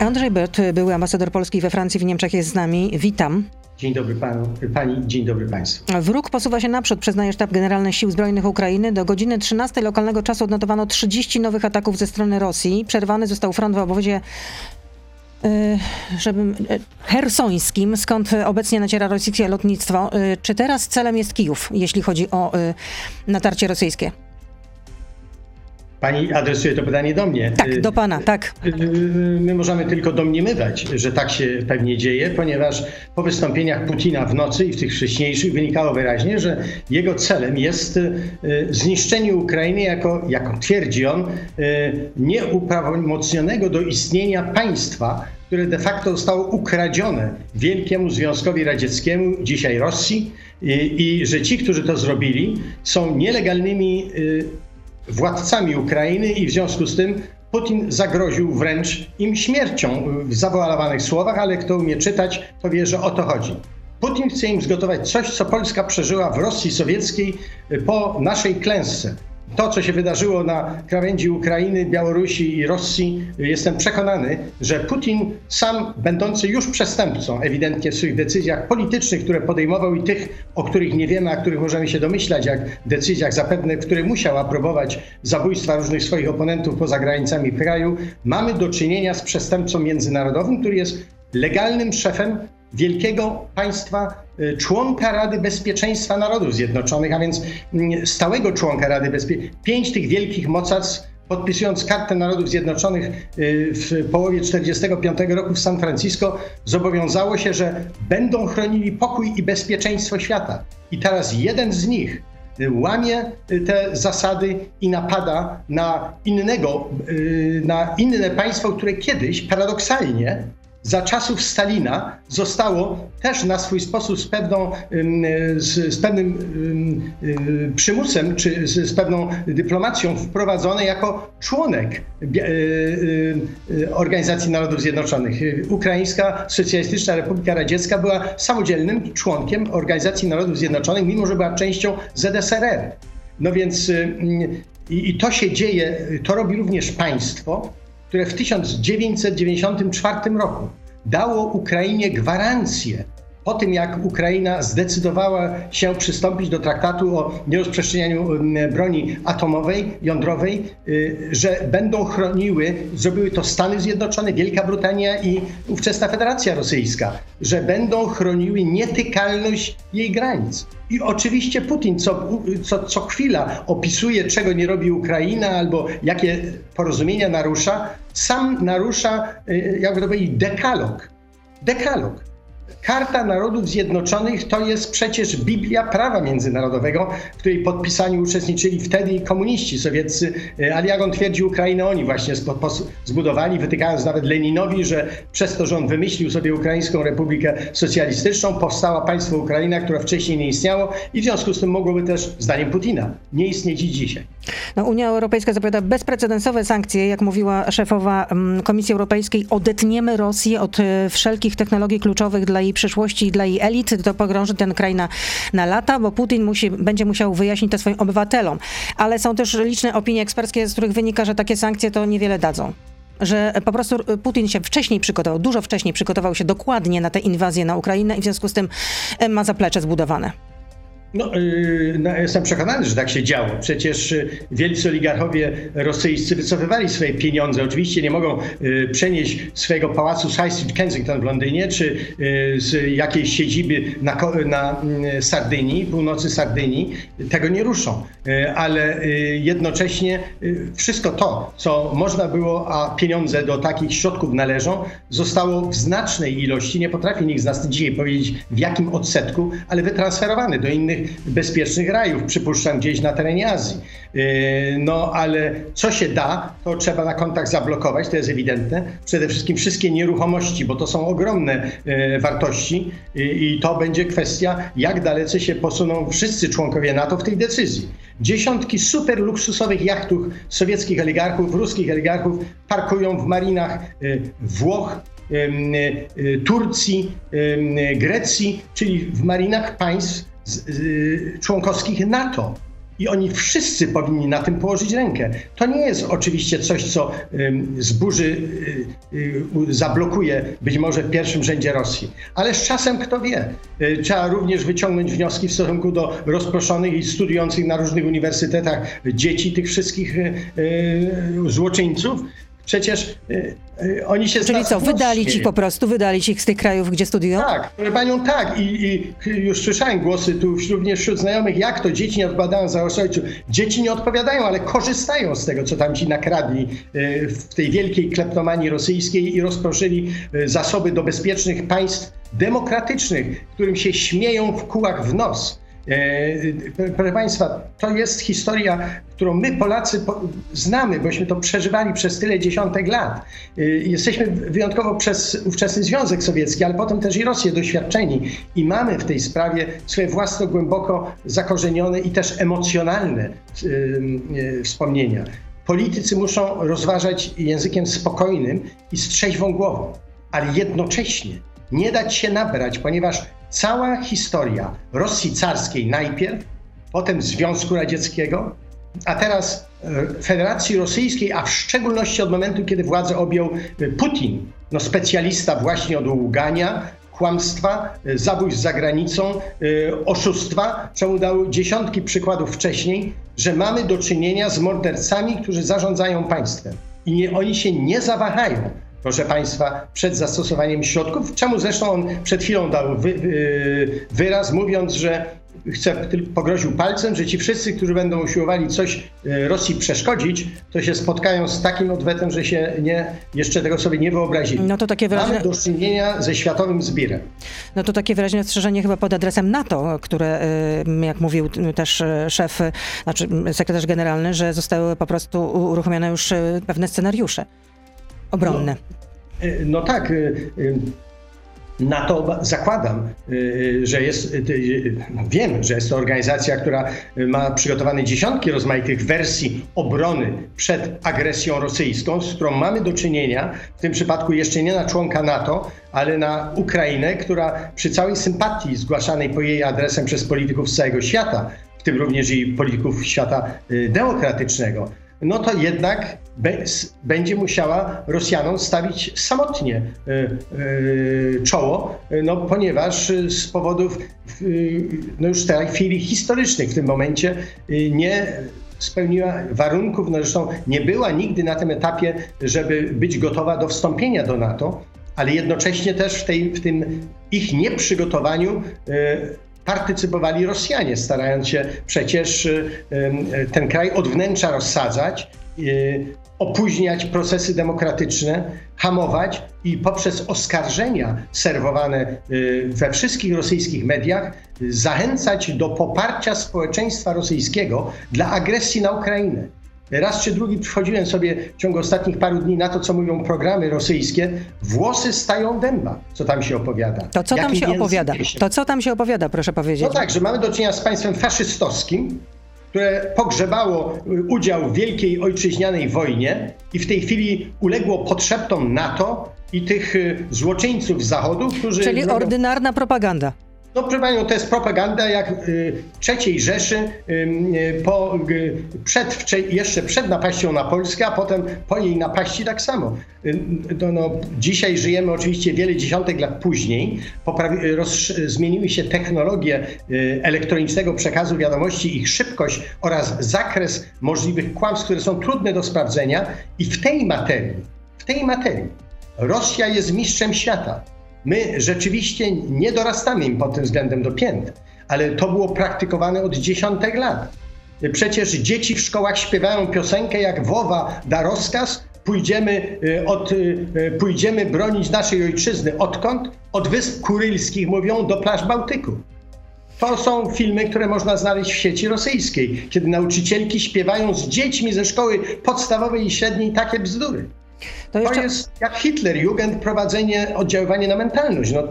Andrzej Bert, były ambasador Polski we Francji, w Niemczech jest z nami. Witam. Dzień dobry panu, pani, dzień dobry państwu. Wróg posuwa się naprzód, przyznaje sztab generalny Sił Zbrojnych Ukrainy. Do godziny 13 lokalnego czasu odnotowano 30 nowych ataków ze strony Rosji. Przerwany został front w obozie y, żeby, hersońskim, skąd obecnie naciera rosyjskie lotnictwo. Y, czy teraz celem jest Kijów, jeśli chodzi o natarcie rosyjskie? Pani adresuje to pytanie do mnie. Tak, do pana, tak. My możemy tylko domniemywać, że tak się pewnie dzieje, ponieważ po wystąpieniach Putina w nocy i w tych wcześniejszych wynikało wyraźnie, że jego celem jest zniszczenie Ukrainy jako, jako twierdzi on, nieuprawomocnionego do istnienia państwa, które de facto zostało ukradzione Wielkiemu Związkowi Radzieckiemu, dzisiaj Rosji, i, i że ci, którzy to zrobili, są nielegalnymi władcami Ukrainy i w związku z tym Putin zagroził wręcz im śmiercią w zawoalowanych słowach, ale kto umie czytać, to wie, że o to chodzi. Putin chce im zgotować coś, co Polska przeżyła w Rosji Sowieckiej po naszej klęsce to, co się wydarzyło na krawędzi Ukrainy, Białorusi i Rosji, jestem przekonany, że Putin sam, będący już przestępcą ewidentnie w swoich decyzjach politycznych, które podejmował i tych, o których nie wiemy, a których możemy się domyślać, jak decyzjach zapewne, w których musiał aprobować zabójstwa różnych swoich oponentów poza granicami kraju, mamy do czynienia z przestępcą międzynarodowym, który jest legalnym szefem wielkiego państwa, y, członka Rady Bezpieczeństwa Narodów Zjednoczonych, a więc mm, stałego członka Rady Bezpieczeństwa. Pięć tych wielkich mocarstw, podpisując Kartę Narodów Zjednoczonych y, w połowie 1945 roku w San Francisco, zobowiązało się, że będą chronili pokój i bezpieczeństwo świata. I teraz jeden z nich y, łamie te zasady i napada na innego, na inne państwo, które kiedyś paradoksalnie za czasów Stalina zostało też na swój sposób z, pewną, z, z pewnym przymusem czy z, z, pewną dyplomacją wprowadzone jako członek e, e, Organizacji Narodów Zjednoczonych. Ukraińska Socjalistyczna Republika Radziecka była samodzielnym członkiem Organizacji Narodów Zjednoczonych, mimo że była częścią ZSRR. No więc i, i to się dzieje, to robi również państwo, które w 1994 roku dało Ukrainie gwarancję po tym, jak Ukraina zdecydowała się przystąpić do traktatu o nierozprzestrzenianiu broni atomowej, jądrowej, y, że będą chroniły, zrobiły to Stany Zjednoczone, Wielka Brytania i ówczesna Federacja Rosyjska, że będą chroniły nietykalność jej granic. I oczywiście Putin co, co, co chwila opisuje, czego nie robi Ukraina albo jakie porozumienia narusza, sam narusza, y, jakby to powiedzieć, dekalog. Dekalog. Karta Narodów Zjednoczonych to jest przecież Biblia prawa międzynarodowego, w której podpisaniu uczestniczyli wtedy komuniści sowieccy, e, ale jak on twierdzi, Ukrainę oni właśnie zbudowali, wytykając nawet Leninowi, że przez to, że on wymyślił sobie Ukraińską Republikę Socjalistyczną, powstała państwo Ukraina, które wcześniej nie istniało i w związku z tym mogłoby też, zdaniem Putina, nie istnieć i dzisiaj. No, Unia Europejska zapowiada bezprecedensowe sankcje, jak mówiła szefowa mm, Komisji Europejskiej, odetniemy Rosję od e, wszelkich technologii kluczowych dla jej przyszłości dla jej elit, to pogrąży ten kraj na, na lata, bo Putin musi, będzie musiał wyjaśnić to swoim obywatelom. Ale są też liczne opinie eksperckie, z których wynika, że takie sankcje to niewiele dadzą że po prostu Putin się wcześniej przygotował, dużo wcześniej przygotował się dokładnie na tę inwazję na Ukrainę i w związku z tym ma zaplecze zbudowane. No, yy, no, jestem przekonany, że tak się działo. Przecież y, wielcy oligarchowie rosyjscy wycofywali swoje pieniądze. Oczywiście nie mogą yy, przenieść swojego pałacu High Street Kensington w Londynie, czy z jakiejś siedziby na, na Sardynii, północy Sardynii. Tego nie ruszą. Y, ale y, jednocześnie wszystko to, co można było, a pieniądze do takich środków należą, zostało w znacznej ilości, nie potrafi nikt z nas dzisiaj powiedzieć w jakim odsetku, ale wytransferowane do innych bezpiecznych rajów, przypuszczam gdzieś na terenie Azji. Yy, no ale co się da, to trzeba na kontach zablokować, to jest ewidentne. Przede wszystkim wszystkie nieruchomości, bo to są ogromne yy, wartości yy, i to będzie kwestia, jak dalece się posuną wszyscy członkowie NATO w tej decyzji. Dziesiątki super luksusowych jachtów sowieckich oligarchów, ruskich oligarchów parkują w marinach Włoch, Turcji, Grecji, czyli w marinach państw z, z, członkowskich NATO. i oni wszyscy powinni na tym położyć rękę. To nie jest oczywiście coś, co zburzy, y, y, zablokuje być może w pierwszym rzędzie Rosji, ale z czasem kto wie. Y, trzeba również wyciągnąć wnioski w stosunku do rozproszonych i studiujących na różnych uniwersytetach dzieci tych wszystkich złoczyńców, Przecież y, y, oni się Czyli co, wydalić ich po prostu, wydalić ich z tych krajów, gdzie studiują? Tak, proszę panią, tak. I, I, już słyszałem głosy tu również wśród znajomych, jak to dzieci nie odpowiadają za ojcu. Dzieci nie odpowiadają, ale korzystają z tego, co tam ci nakradli y, w tej wielkiej kleptomanii rosyjskiej i rozproszyli y, zasoby do bezpiecznych państw demokratycznych, którym się śmieją w kółach w nos. E, proszę Państwa, to jest historia, którą my Polacy znamy, bośmy to przeżywali przez tyle dziesiątek lat. E, jesteśmy wyjątkowo przez ówczesny Związek Sowiecki, ale potem też i Rosję doświadczeni i mamy w tej sprawie swoje własne głęboko zakorzenione i też emocjonalne e, wspomnienia. Politycy muszą rozważać językiem spokojnym i z trzeźwą głową, ale jednocześnie nie dać się nabrać, ponieważ cała historia Rosji carskiej najpierw, potem Związku Radzieckiego, a teraz e, Federacji Rosyjskiej, a w szczególności od momentu, kiedy władzę objął e, Putin, no specjalista właśnie od ługania, kłamstwa, e, zabójstw za granicą, oszustwa, czemu dał dziesiątki przykładów wcześniej, że mamy do czynienia z mordercami, którzy zarządzają państwem. I nie, oni się nie zawahają proszę Państwa, przed zastosowaniem środków, czemu zresztą on przed chwilą dał wy, wyraz, mówiąc, że chce, pogroził palcem, że ci wszyscy, którzy będą usiłowali coś e, Rosji przeszkodzić, to się spotkają z takim odwetem, że się nie, jeszcze tego sobie nie wyobrazili. No to takie wyraźne... Mamy do czynienia ze światowym zbirem. No to takie wyraźne ostrzeżenie chyba pod adresem NATO, które, e, jak mówił też e, szef, znaczy sekretarz generalny, że zostały po prostu uruchomione już pewne scenariusze obronne. No, y, no tak. Y, y, na to zakładam, że jest, wiem, że jest to organizacja, która ma przygotowane dziesiątki rozmaitych wersji obrony przed agresją rosyjską, z którą mamy do czynienia, w tym przypadku jeszcze nie na członka NATO, ale na Ukrainę, która przy całej sympatii zgłaszanej po jej adresem przez polityków z całego świata, w tym również i polityków świata demokratycznego, no to jednak będzie musiała Rosjanom stawić samotnie e, e, czoło, no ponieważ z powodów no już w tej chwili historycznych w tym momencie e, nie spełniła warunków, no zresztą nie była nigdy na tym etapie, żeby być gotowa do wstąpienia do NATO, ale jednocześnie też w, tej, w tym ich nieprzygotowaniu partycypowali Rosjanie, starając się przecież ten kraj od wnętrza rozsadzać, y, opóźniać procesy demokratyczne, hamować i poprzez oskarżenia serwowane y, we wszystkich rosyjskich mediach zachęcać do poparcia społeczeństwa rosyjskiego dla agresji na Ukrainę. Raz czy drugi przychodziłem sobie w ciągu ostatnich paru dni na to, co mówią programy rosyjskie. Włosy stają dęba, co tam się opowiada. To co tam się opowiada? To co tam się opowiada, proszę powiedzieć? No tak, że mamy do czynienia z państwem faszystowskim, które pogrzebało y, udział w wielkiej ojczyźnianej wojnie i w tej chwili uległo podszeptom NATO i tych y, złoczyńców z Zachodu, którzy... Czyli ordynarna propaganda. No proszę Panią, to jest propaganda jak y, trzeciej Rzeszy y, po, y, przed, jeszcze przed napaścią na Polskę, a potem po jej napaści tak samo. No, no, dzisiaj żyjemy oczywiście wiele dziesiątek lat później. Poprawi, roz, zmieniły się technologie elektronicznego przekazu wiadomości, ich szybkość oraz zakres możliwych kłamstw, które są trudne do sprawdzenia i w tej materii, w tej materii Rosja jest mistrzem świata. My rzeczywiście nie dorastamy im pod tym względem do pięt, ale to było praktykowane od dziesiątek lat. Przecież dzieci w szkołach śpiewają piosenkę jak Wowa da rozkaz, pójdziemy, y, od, y, y, pójdziemy bronić naszej ojczyzny. Odkąd? Od Wysp Kurylskich mówią do plaż Bałtyku. To są filmy, które można znaleźć w sieci rosyjskiej, kiedy nauczycielki śpiewają z dziećmi ze szkoły podstawowej i średniej takie bzdury. To, jeszcze... to, jest jak Hitler, Jugend, prowadzenie, oddziaływanie na mentalność. No,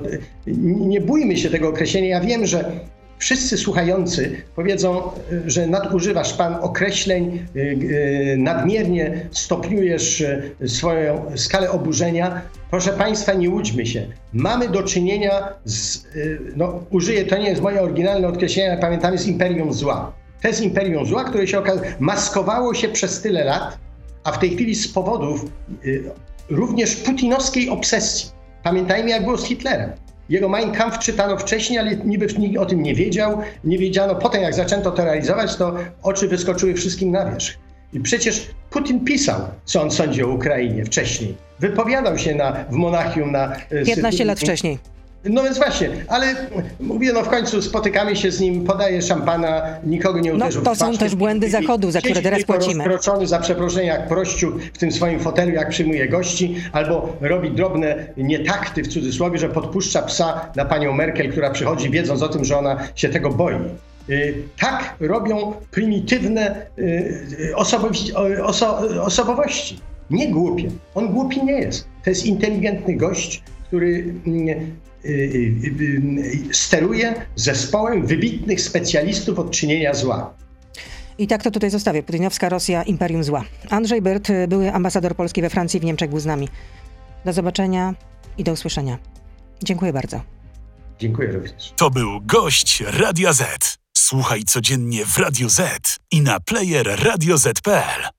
nie bójmy się tego określenia. Ja wiem, że wszyscy słuchający powiedzą, że nadużywasz pan określeń, y, y, nadmiernie stopniujesz y, swoją skalę oburzenia. Proszę państwa, nie łudźmy się. Mamy do czynienia z, no, użyję, to nie jest moje oryginalne określenie, ale pamiętamy, z imperium zła. To jest imperium zła, które się okazało, maskowało się przez tyle lat, a w tej chwili z powodów y, również putinowskiej obsesji. Pamiętajmy, jak było z Hitlerem. Jego Mein Kampf czytano wcześniej, ale niby nikt o tym nie wiedział. Nie wiedziano. Potem, jak zaczęto to realizować, to oczy wyskoczyły wszystkim na wierzch. I przecież Putin pisał, co on sądzi o Ukrainie wcześniej. Wypowiadał się na, w Monachium na... 15 e, lat wcześniej. No więc właśnie, ale mówię, no w końcu spotykamy się z nim, podaje szampana, nikogo nie uderzył No to są też błędy Zachodu, za które teraz płacimy. rozkroczony za przeproszenie jak prościu w tym swoim fotelu, jak przyjmuje gości, albo robi drobne nietakty w cudzysłowie, że podpuszcza psa na panią Merkel, która przychodzi wiedząc o tym, że ona się tego boi. Y, tak robią prymitywne y, osobowości. Nie głupie. On głupi nie jest. To jest inteligentny gość, który mm, y, steruje zespołem wybitnych specjalistów od czynienia zła. I tak to tutaj zostawię. Putinowska Rosja, imperium zła. Andrzej Byrt, były ambasador Polski we Francji, w Niemczech, był z nami. Do zobaczenia i do usłyszenia. Dziękuję bardzo. Dziękuję również. To był gość Radia Z. Słuchaj codziennie w Radio Z i na player radioz.pl.